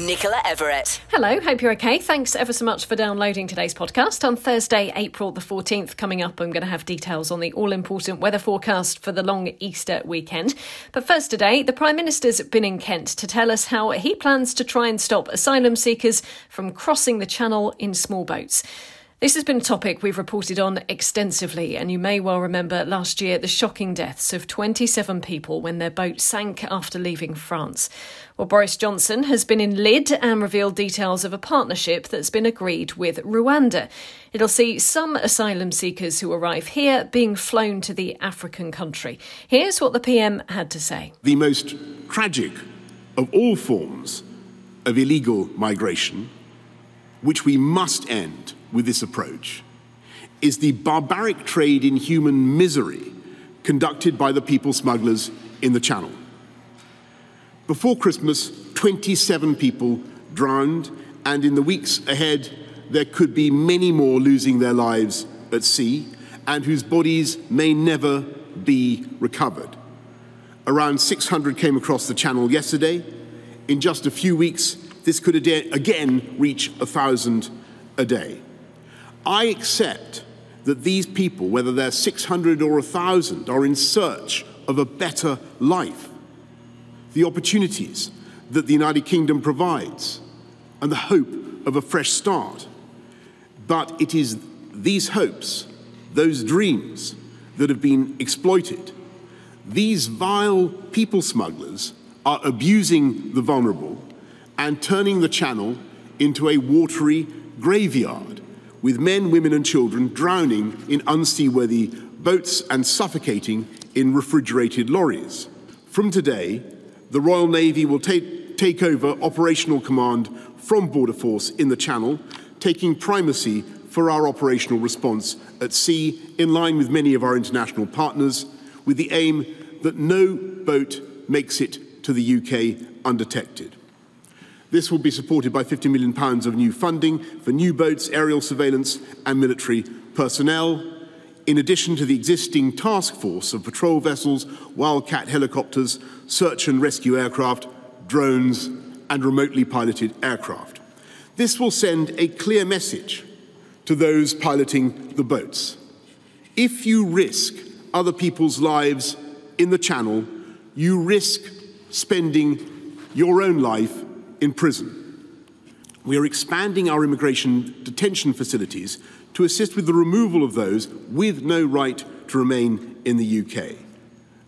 Nicola Everett. Hello, hope you're okay. Thanks ever so much for downloading today's podcast. On Thursday, April the 14th, coming up, I'm going to have details on the all important weather forecast for the long Easter weekend. But first, today, the Prime Minister's been in Kent to tell us how he plans to try and stop asylum seekers from crossing the channel in small boats. This has been a topic we've reported on extensively, and you may well remember last year the shocking deaths of 27 people when their boat sank after leaving France. Well, Boris Johnson has been in Lydd and revealed details of a partnership that's been agreed with Rwanda. It'll see some asylum seekers who arrive here being flown to the African country. Here's what the PM had to say The most tragic of all forms of illegal migration, which we must end with this approach is the barbaric trade in human misery conducted by the people smugglers in the Channel. Before Christmas, 27 people drowned, and in the weeks ahead, there could be many more losing their lives at sea and whose bodies may never be recovered. Around 600 came across the Channel yesterday. In just a few weeks, this could again reach a thousand a day. I accept that these people, whether they're 600 or 1,000, are in search of a better life, the opportunities that the United Kingdom provides, and the hope of a fresh start. But it is these hopes, those dreams, that have been exploited. These vile people smugglers are abusing the vulnerable and turning the channel into a watery graveyard with men, women, and children drowning in unseaworthy boats and suffocating in refrigerated lorries. From today, the Royal Navy will take, take over operational command from Border Force in the Channel, taking primacy for our operational response at sea in line with many of our international partners, with the aim that no boat makes it to the UK undetected. This will be supported by £50 million of new funding for new boats, aerial surveillance, and military personnel, in addition to the existing task force of patrol vessels, Wildcat helicopters, search and rescue aircraft, drones, and remotely piloted aircraft. This will send a clear message to those piloting the boats. If you risk other people's lives in the channel, you risk spending your own life in prison. We are expanding our immigration detention facilities to assist with the removal of those with no right to remain in the UK.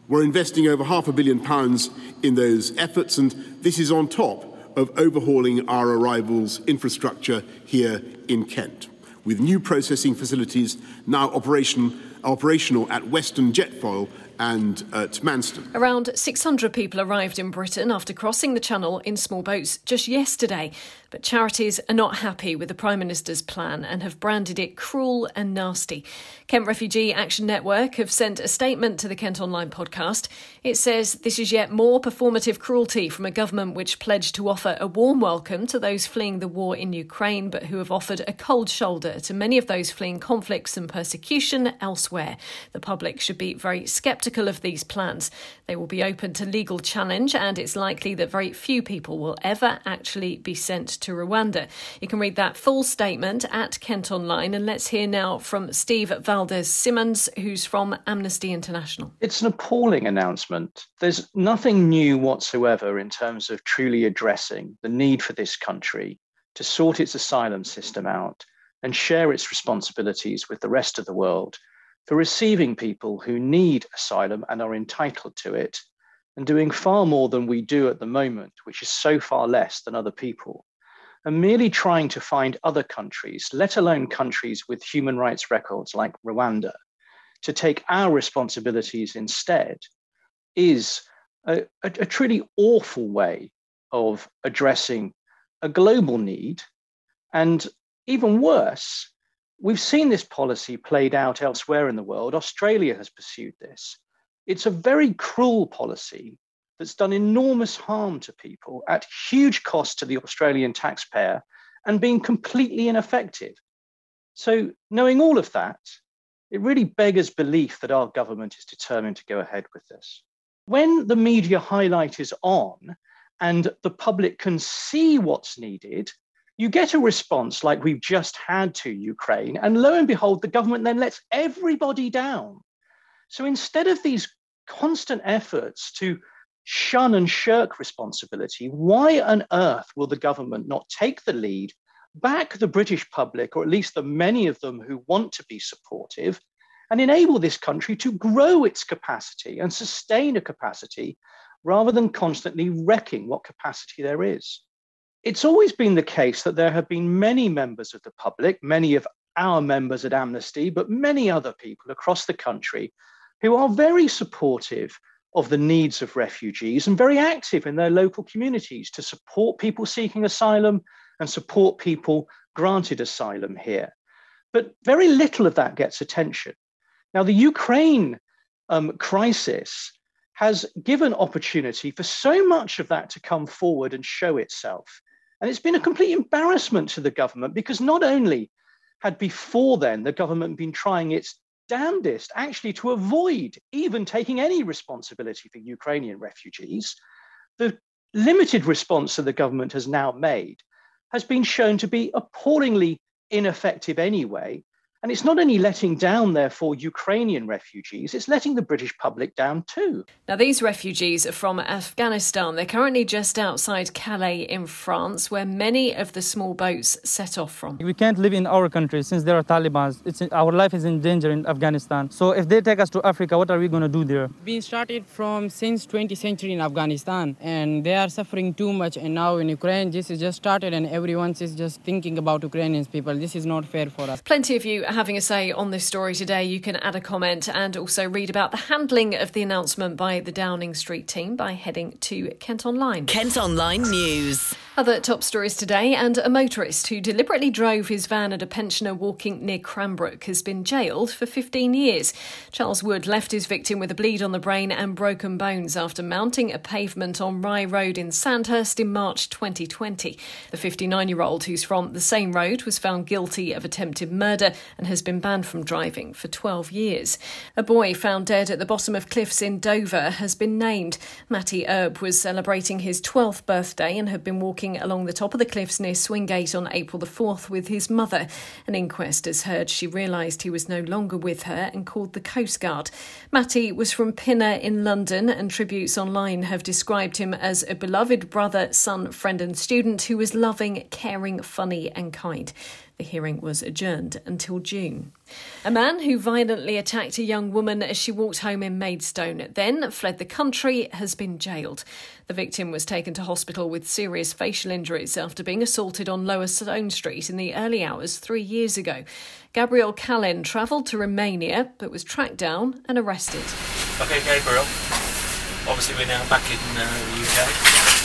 We're investing over half a billion pounds in those efforts, and this is on top of overhauling our arrivals infrastructure here in Kent, with new processing facilities now operation, operational at Western Jetfoil and at Manston. Around 600 people arrived in Britain after crossing the Channel in small boats just yesterday. But charities are not happy with the Prime Minister's plan and have branded it cruel and nasty. Kent Refugee Action Network have sent a statement to the Kent Online podcast. It says this is yet more performative cruelty from a government which pledged to offer a warm welcome to those fleeing the war in Ukraine, but who have offered a cold shoulder to many of those fleeing conflicts and persecution elsewhere. The public should be very sceptical of these plans. They will be open to legal challenge, and it's likely that very few people will ever actually be sent to Rwanda. You can read that full statement at Kent Online. And let's hear now from Steve Valdez Symonds, who's from Amnesty International. It's an appalling announcement. There's nothing new whatsoever in terms of truly addressing the need for this country to sort its asylum system out and share its responsibilities with the rest of the world for receiving people who need asylum and are entitled to it, and doing far more than we do at the moment, which is so far less than other people and merely trying to find other countries, let alone countries with human rights records like Rwanda, to take our responsibilities instead, is a, a, a truly awful way of addressing a global need. And even worse, we've seen this policy played out elsewhere in the world. Australia has pursued this. It's a very cruel policy that's done enormous harm to people at huge cost to the Australian taxpayer and being completely ineffective. So, knowing all of that, it really beggars belief that our government is determined to go ahead with this. When the media highlight is on and the public can see what's needed, you get a response like we've just had to Ukraine. And lo and behold, the government then lets everybody down. So instead of these constant efforts to shun and shirk responsibility, why on earth will the government not take the lead, back the British public, or at least the many of them who want to be supportive, and enable this country to grow its capacity and sustain a capacity rather than constantly wrecking what capacity there is? It's always been the case that there have been many members of the public, many of our members at Amnesty, but many other people across the country who are very supportive of the needs of refugees and very active in their local communities to support people seeking asylum and support people granted asylum here. But very little of that gets attention. Now, the Ukraine um, crisis has given opportunity for so much of that to come forward and show itself. And it's been a complete embarrassment to the government because not only had before then the government been trying its damnedest actually to avoid even taking any responsibility for Ukrainian refugees. The limited response that the government has now made has been shown to be appallingly ineffective anyway, and it's not only letting down, therefore, Ukrainian refugees, it's letting the British public down too. Now, these refugees are from Afghanistan. They're currently just outside Calais in France, where many of the small boats set off from. We can't live in our country since there are Taliban. It's, our life is in danger in Afghanistan. So, if they take us to Africa, what are we going to do there? Been started from since 20th century in Afghanistan, and they are suffering too much. And now in Ukraine, this is just started, and everyone is just thinking about Ukrainian people. This is not fair for us. Plenty of you having a say on this story today, you can add a comment and also read about the handling of the announcement by the Downing Street team by heading to Kent Online. Kent Online News. Other top stories today, and a motorist who deliberately drove his van at a pensioner walking near Cranbrook has been jailed for 15 years. Charles Wood left his victim with a bleed on the brain and broken bones after mounting a pavement on Rye Road in Sandhurst in March 2020. The 59 year old, who's from the same road, was found guilty of attempted murder and has been banned from driving for 12 years. A boy found dead at the bottom of cliffs in Dover has been named. Matty Erb was celebrating his 12th birthday and had been walking along the top of the cliffs near Swingate on April the 4th with his mother. An inquest has heard she realised he was no longer with her and called the Coast Guard. Matty was from Pinner in London, and tributes online have described him as a beloved brother, son, friend, and student who was loving, caring, funny, and kind. The hearing was adjourned until June. A man who violently attacked a young woman as she walked home in Maidstone, then fled the country, has been jailed. The victim was taken to hospital with serious facial injuries after being assaulted on Lower Stone Street in the early hours three years ago. Gabriel Kalin travelled to Romania but was tracked down and arrested. Okay, Gabriel. Obviously, we're now back in uh, the UK.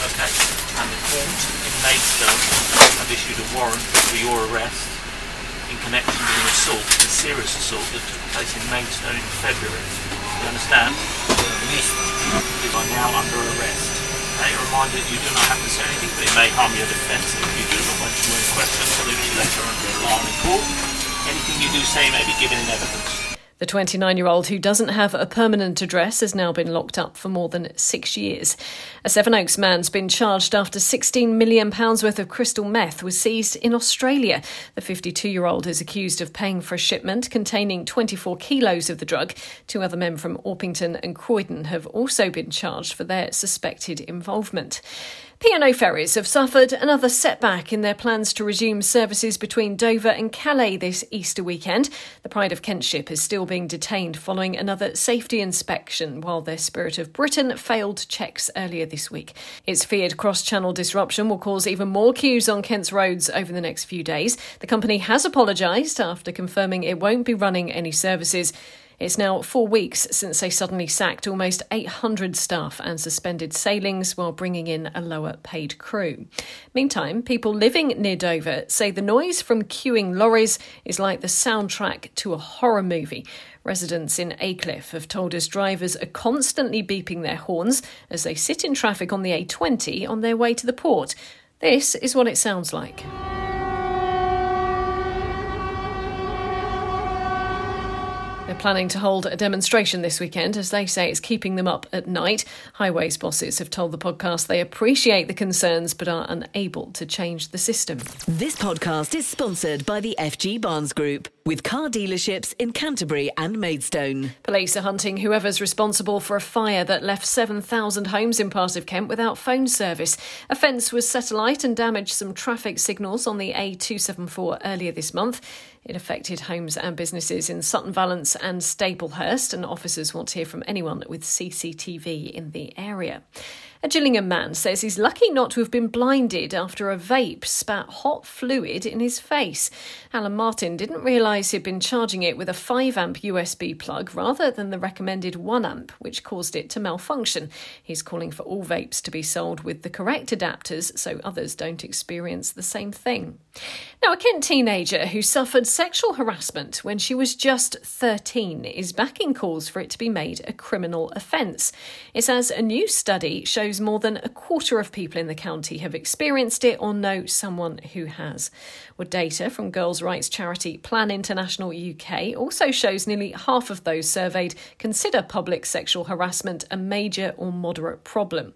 Okay. And the court in Maidstone have issued a warrant for your arrest in connection with an assault, a serious assault that took place in Maidstone in February. You understand? Yes. You are now under arrest. Okay, a reminder that you do not have to say anything, but it may harm your defence if you do not want to request absolution later under a line in court. Anything you do say may be given in evidence. The 29 year old, who doesn't have a permanent address, has now been locked up for more than six years. A Sevenoaks man's been charged after £16 million worth of crystal meth was seized in Australia. The 52 year old is accused of paying for a shipment containing 24 kilos of the drug. Two other men from Orpington and Croydon have also been charged for their suspected involvement. P&O Ferries have suffered another setback in their plans to resume services between Dover and Calais this Easter weekend. The Pride of Kent ship is still being detained following another safety inspection, while their Spirit of Britain failed checks earlier this week. It's feared cross channel disruption will cause even more queues on Kent's roads over the next few days. The company has apologised after confirming it won't be running any services. It's now four weeks since they suddenly sacked almost 800 staff and suspended sailings while bringing in a lower paid crew. Meantime, people living near Dover say the noise from queuing lorries is like the soundtrack to a horror movie. Residents in Aycliffe have told us drivers are constantly beeping their horns as they sit in traffic on the A20 on their way to the port. This is what it sounds like. They're planning to hold a demonstration this weekend as they say it's keeping them up at night. Highways bosses have told the podcast they appreciate the concerns but are unable to change the system. This podcast is sponsored by the FG Barnes Group with car dealerships in Canterbury and Maidstone. Police are hunting whoever's responsible for a fire that left 7,000 homes in part of Kent without phone service. A fence was set alight and damaged some traffic signals on the A274 earlier this month. It affected homes and businesses in Sutton Valence and Staplehurst, and officers want to hear from anyone with CCTV in the area. A Gillingham man says he's lucky not to have been blinded after a vape spat hot fluid in his face. Alan Martin didn't realise he'd been charging it with a 5 amp USB plug rather than the recommended 1 amp, which caused it to malfunction. He's calling for all vapes to be sold with the correct adapters so others don't experience the same thing. Now, a Kent teenager who suffered sexual harassment when she was just 13 is backing calls for it to be made a criminal offence. It says a new study shows more than a quarter of people in the county have experienced it or know someone who has. Well, data from girls' rights charity Plan International UK also shows nearly half of those surveyed consider public sexual harassment a major or moderate problem.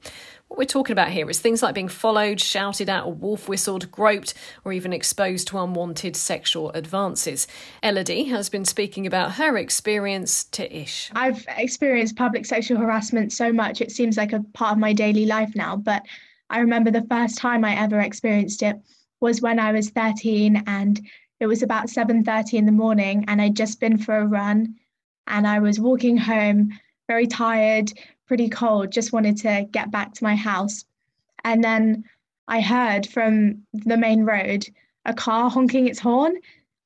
What we're talking about here is things like being followed, shouted at, or wolf whistled, groped, or even exposed to unwanted sexual advances. Elodie has been speaking about her experience to Ish. I've experienced public sexual harassment so much, it seems like a part of my daily life now. But I remember the first time I ever experienced it was when I was 13 and it was about 7:30 in the morning and I'd just been for a run and I was walking home very tired, pretty cold, just wanted to get back to my house. And then I heard from the main road a car honking its horn.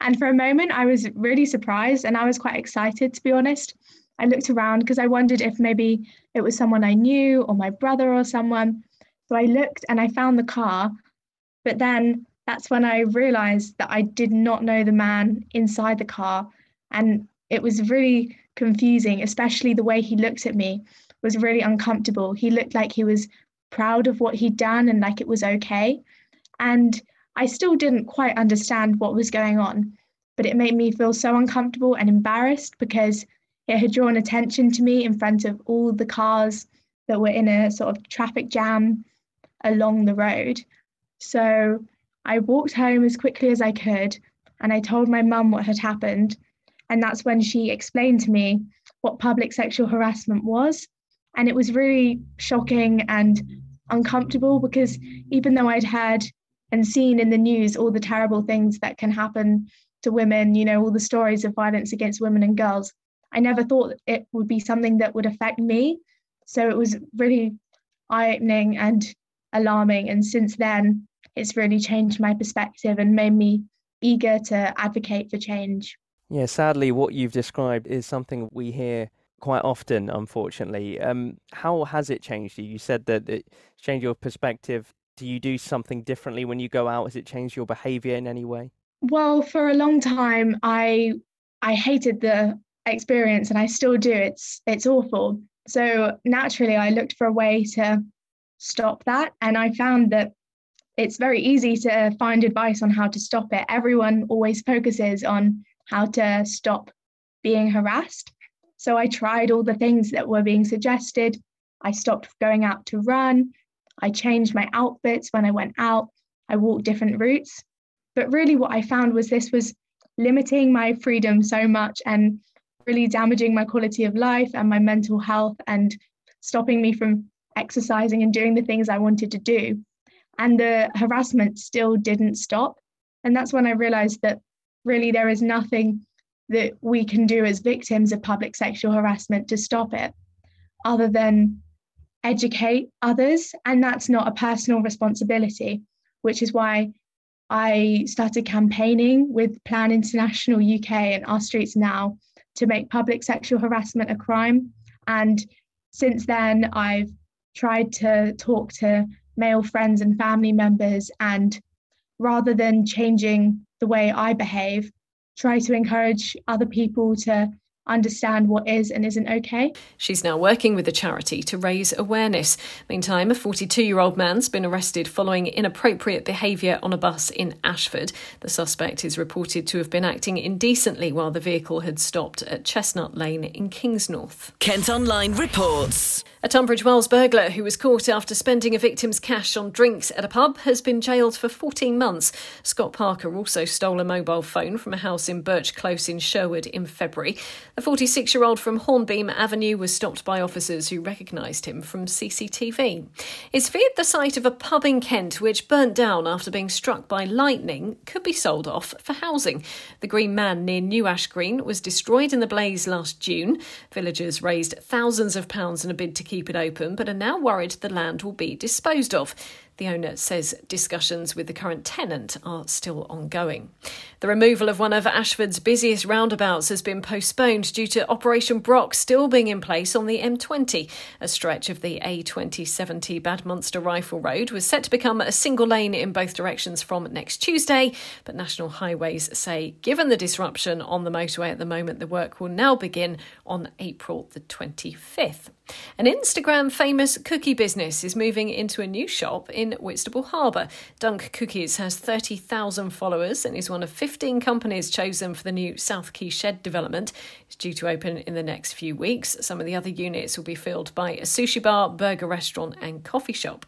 And for a moment, I was really surprised and I was quite excited, to be honest. I looked around because I wondered if maybe it was someone I knew or my brother or someone. So I looked and I found the car. But then that's when I realized that I did not know the man inside the car. And it was really confusing, especially the way he looked at me was really uncomfortable. He looked like he was proud of what he'd done and like it was okay. And I still didn't quite understand what was going on, but it made me feel so uncomfortable and embarrassed because it had drawn attention to me in front of all the cars that were in a sort of traffic jam along the road. So I walked home as quickly as I could and I told my mum what had happened. And that's when she explained to me what public sexual harassment was and it was really shocking and uncomfortable because even though I'd heard and seen in the news all the terrible things that can happen to women, you know, all the stories of violence against women and girls, I never thought it would be something that would affect me. So it was really eye opening and alarming. And since then, it's really changed my perspective and made me eager to advocate for change. Yeah, sadly, what you've described is something we hear quite often, unfortunately. Um, how has it changed you? You said that it changed your perspective. Do you do something differently when you go out? Has it changed your behaviour in any way? Well, for a long time, I I hated the experience, and I still do. It's it's awful. So naturally, I looked for a way to stop that, and I found that it's very easy to find advice on how to stop it. Everyone always focuses on how to stop being harassed. So I tried all the things that were being suggested. I stopped going out to run. I changed my outfits when I went out. I walked different routes. But really, what I found was this was limiting my freedom so much and really damaging my quality of life and my mental health and stopping me from exercising and doing the things I wanted to do. And the harassment still didn't stop. And that's when I realized that really there is nothing that we can do as victims of public sexual harassment to stop it, other than educate others. And that's not a personal responsibility, which is why I started campaigning with Plan International UK and Our Streets Now to make public sexual harassment a crime. And since then, I've tried to talk to male friends and family members, and rather than changing the way I behave, try to encourage other people to understand what is and isn't okay. She's now working with the charity to raise awareness. Meantime, a 42 year old man's been arrested following inappropriate behaviour on a bus in Ashford. The suspect is reported to have been acting indecently while the vehicle had stopped at Chestnut Lane in Kingsnorth. Kent Online reports. A Tunbridge Wells burglar who was caught after spending a victim's cash on drinks at a pub has been jailed for 14 months. Scott Parker also stole a mobile phone from a house in Birch Close in Sherwood in February. The 46 year old from Hornbeam Avenue was stopped by officers who recognised him from CCTV. It's feared the site of a pub in Kent, which burnt down after being struck by lightning, could be sold off for housing. The Green Man near New Ash Green was destroyed in the blaze last June. Villagers raised thousands of pounds in a bid to keep it open, but are now worried the land will be disposed of. The owner says discussions with the current tenant are still ongoing. The removal of one of Ashford's busiest roundabouts has been postponed due to Operation Brock still being in place on the M20. A stretch of the A2070 Bad Munstereifel Road was set to become a single lane in both directions from next Tuesday, but National Highways say given the disruption on the motorway at the moment, the work will now begin on April the 25th. An Instagram famous cookie business is moving into a new shop in Whitstable Harbour. Dunk Cookies has 30,000 followers and is one of 15 companies chosen for the new South Quay Shed development. It's due to open in the next few weeks. Some of the other units will be filled by a sushi bar, burger restaurant, and coffee shop.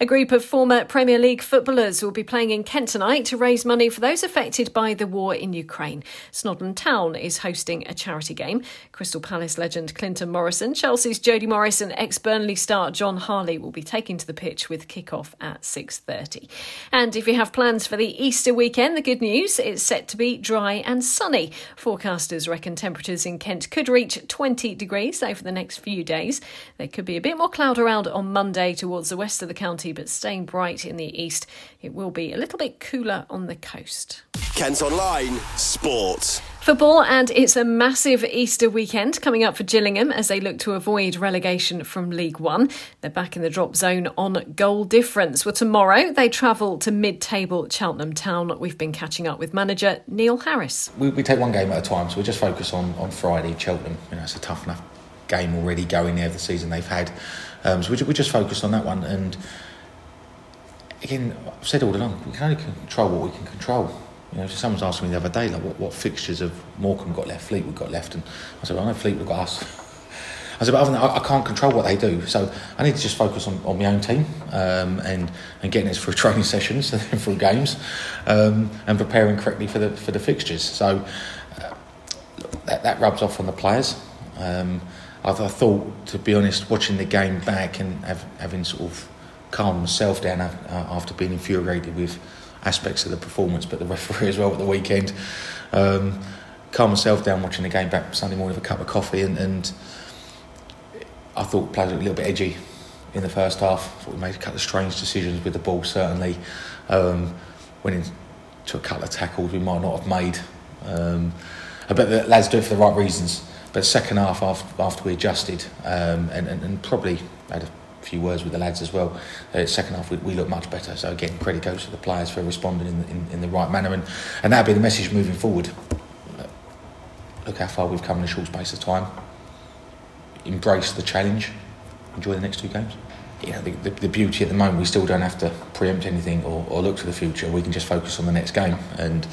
A group of former Premier League footballers will be playing in Kent tonight to raise money for those affected by the war in Ukraine. Snodland Town is hosting a charity game. Crystal Palace legend Clinton Morrison, Chelsea's Jody Morris and ex-Burnley star Jon Harley will be taking to the pitch with kick-off at 6.30. And if you have plans for the Easter weekend, the good news is set to be dry and sunny. Forecasters reckon temperatures in Kent could reach 20 degrees over the next few days. There could be a bit more cloud around on Monday towards the west of the county but staying bright in the east. It will be a little bit cooler on the coast. Kent Online Sports. Football, and it's a massive Easter weekend coming up for Gillingham as they look to avoid relegation from League One. They're back in the drop zone on goal difference. Well, tomorrow they travel to mid table Cheltenham Town. We've been catching up with manager Neil Harris. We, we, take one game at a time, so we just focus on, on Friday, Cheltenham. You know, it's a tough enough game already going there, the season they've had. Um, so we, we just focus on that one and again, I've said all along, we can only control what we can control. You know, someone's asked me the other day, like, what, what fixtures have Morecambe got left, Fleetwood got left, and I said, well, I know Fleetwood got us. I said, but other than that, I, I, can't control what they do, so I need to just focus on, on my own team um, and and getting us through training sessions and through games, um, and preparing correctly for the for the fixtures. So uh, that that rubs off on the players. Um, I, I, thought, to be honest, watching the game back and have, having sort of calm myself down uh, after being infuriated with aspects of the performance, but the referee as well at the weekend. Um, calm myself down watching the game back Sunday morning with a cup of coffee, and, and I thought players were a little bit edgy in the first half. I thought we made a couple of strange decisions with the ball, certainly. Um, went into a couple of tackles we might not have made. Um, but the lads do it for the right reasons. But second half, after, after we adjusted um, and, and, and probably had a few words with the lads as well. Uh, second half, we, we look much better. So again, credit goes to the players for responding in, in, in the right manner, and, and that'll be the message moving forward. Look how far we've come in a short space of time. Embrace the challenge. Enjoy the next two games. You know, the, the, the beauty at the moment, we still don't have to preempt anything or, or look to the future. We can just focus on the next game. And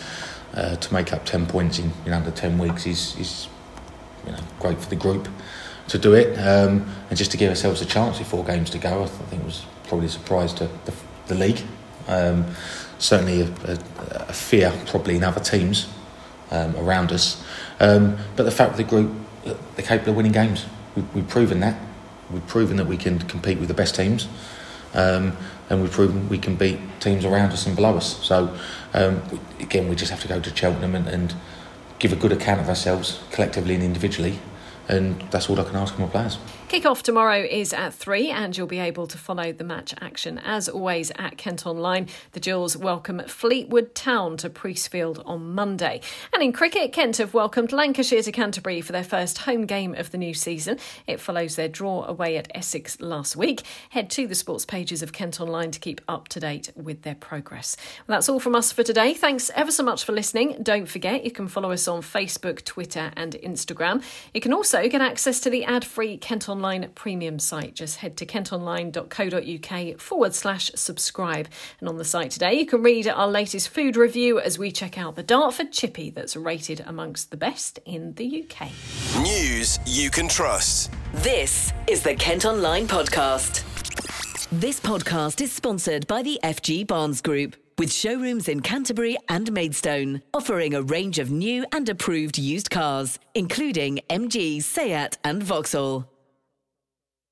uh, to make up 10 points in, in under 10 weeks is, is you know, great for the group to do it um, and just to give ourselves a chance with four games to go. I think was probably a surprise to the, the league. Um, certainly a, a, a, fear probably in other teams um, around us. Um, but the fact that the group, they're capable of winning games. We, we've proven that. We've proven that we can compete with the best teams. Um, and we've proven we can beat teams around us and below us. So, um, again, we just have to go to Cheltenham and, and give a good account of ourselves collectively and individually and that's all I can ask of my players. Kick-off tomorrow is at 3 and you'll be able to follow the match action as always at Kent Online. The Gills welcome Fleetwood Town to Priestfield on Monday. And in cricket, Kent have welcomed Lancashire to Canterbury for their first home game of the new season. It follows their draw away at Essex last week. Head to the sports pages of Kent Online to keep up to date with their progress. Well, that's all from us for today. Thanks ever so much for listening. Don't forget you can follow us on Facebook, Twitter and Instagram. You can also get access to the ad-free Kent Online Online premium site. Just head to kentonline.co.uk forward slash subscribe. And on the site today, you can read our latest food review as we check out the Dartford chippy that's rated amongst the best in the UK. News you can trust. This is the Kent Online Podcast. This podcast is sponsored by the FG Barnes Group with showrooms in Canterbury and Maidstone, offering a range of new and approved used cars, including MG, Seat, and Vauxhall.